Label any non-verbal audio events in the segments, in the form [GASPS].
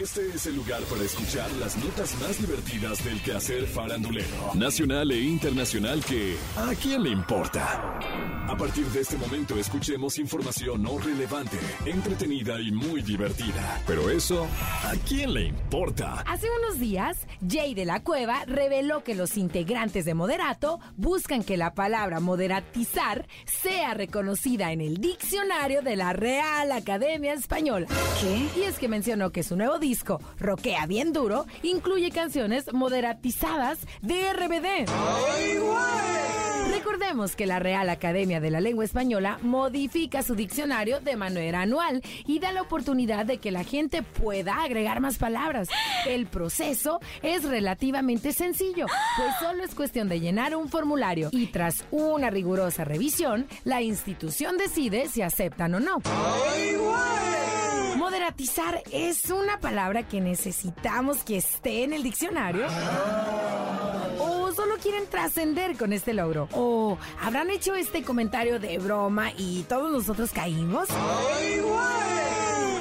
Este es el lugar para escuchar las notas más divertidas del quehacer farandulero, nacional e internacional que ¿a quién le importa? A partir de este momento escuchemos información no relevante, entretenida y muy divertida. Pero eso, ¿a quién le importa? Hace unos días, Jay de la Cueva reveló que los integrantes de Moderato buscan que la palabra moderatizar sea reconocida en el diccionario de la Real Academia Española. ¿Qué? Y es que mencionó que su nuevo disco, Roquea Bien Duro, incluye canciones moderatizadas de RBD. Recordemos que la Real Academia de la Lengua Española modifica su diccionario de manera anual y da la oportunidad de que la gente pueda agregar más palabras. El proceso es relativamente sencillo, pues solo es cuestión de llenar un formulario y tras una rigurosa revisión, la institución decide si aceptan o no. Moderatizar es una palabra que necesitamos que esté en el diccionario. ¿O solo quieren trascender con este logro? ¿O habrán hecho este comentario de broma y todos nosotros caímos?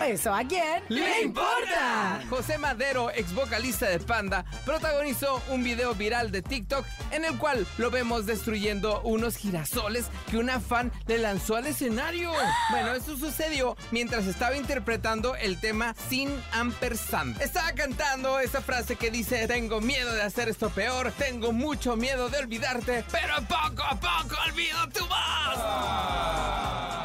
¿Eso a quién ¡Le importa! José Madero, ex vocalista de Panda, protagonizó un video viral de TikTok en el cual lo vemos destruyendo unos girasoles que una fan le lanzó al escenario. Bueno, eso sucedió mientras estaba interpretando el tema Sin Ampersand. Estaba cantando esa frase que dice: Tengo miedo de hacer esto peor, tengo mucho miedo de olvidarte, pero poco a poco olvido tu voz.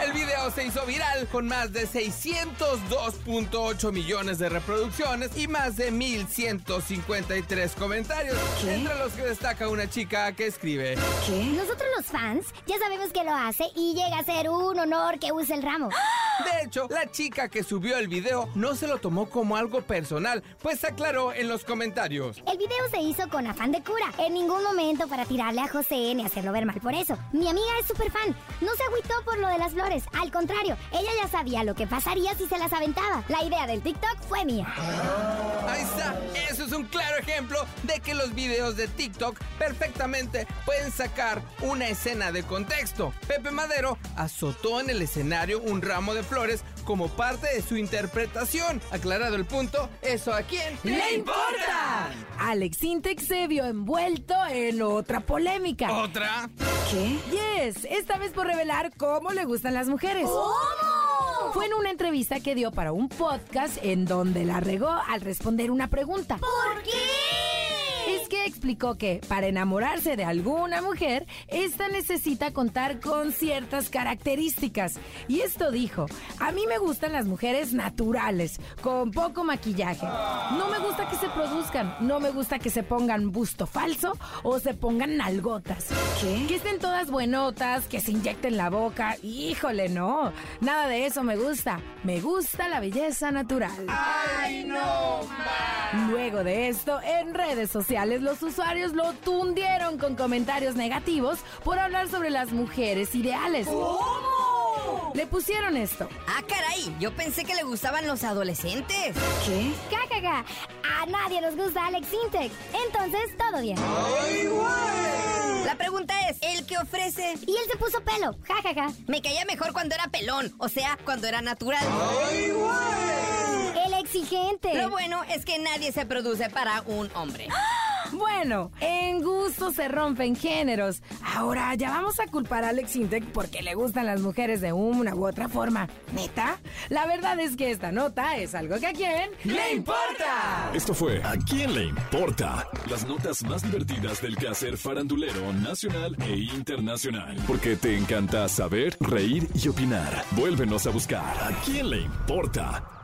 El video se hizo viral con más de 602.8 millones de reproducciones y más de 1153 comentarios. Entre los que destaca una chica que escribe: Nosotros los fans ya sabemos que lo hace y llega a ser un honor que use el ramo. De hecho, la chica que subió el video no se lo tomó como algo personal, pues aclaró en los comentarios. El video se hizo con afán de cura, en ningún momento para tirarle a José ni hacerlo ver mal por eso. Mi amiga es súper fan, no se agüitó por lo de las flores, al contrario, ella ya sabía lo que pasaría si se las aventaba. La idea del TikTok fue mía. Ahí un claro ejemplo de que los videos de TikTok perfectamente pueden sacar una escena de contexto. Pepe Madero azotó en el escenario un ramo de flores como parte de su interpretación. Aclarado el punto, ¿eso a quién ¡Le importa! Alex Intex se vio envuelto en otra polémica. ¿Otra? ¿Qué? Yes, esta vez por revelar cómo le gustan las mujeres. ¿Cómo? Fue en una entrevista que dio para un podcast en donde la regó al responder una pregunta. ¿Por qué? Explicó que para enamorarse de alguna mujer, esta necesita contar con ciertas características. Y esto dijo, a mí me gustan las mujeres naturales, con poco maquillaje. No me gusta que se produzcan, no me gusta que se pongan busto falso o se pongan nalgotas. ¿Qué? Que estén todas buenotas, que se inyecten la boca. Híjole, no, nada de eso me gusta. Me gusta la belleza natural. ¡Ay, no! Luego de esto, en redes sociales los usuarios lo tundieron con comentarios negativos por hablar sobre las mujeres ideales. Le pusieron esto. Ah, caray, yo pensé que le gustaban los adolescentes. ¿Qué? Jajaja, a nadie nos gusta Alex Intec. Entonces, todo bien. La pregunta es, ¿el que ofrece? Y él se puso pelo. Jajaja. Me caía mejor cuando era pelón, o sea, cuando era natural. El Lo bueno es que nadie se produce para un hombre. [GASPS] Bueno, en gusto se rompen géneros. Ahora ya vamos a culpar a Alex Intec porque le gustan las mujeres de una u otra forma. ¿Neta? La verdad es que esta nota es algo que a quién ¡Le importa! Esto fue ¿A quién le importa? Las notas más divertidas del quehacer farandulero nacional e internacional. Porque te encanta saber, reír y opinar. Vuélvenos a buscar ¿A quién le importa?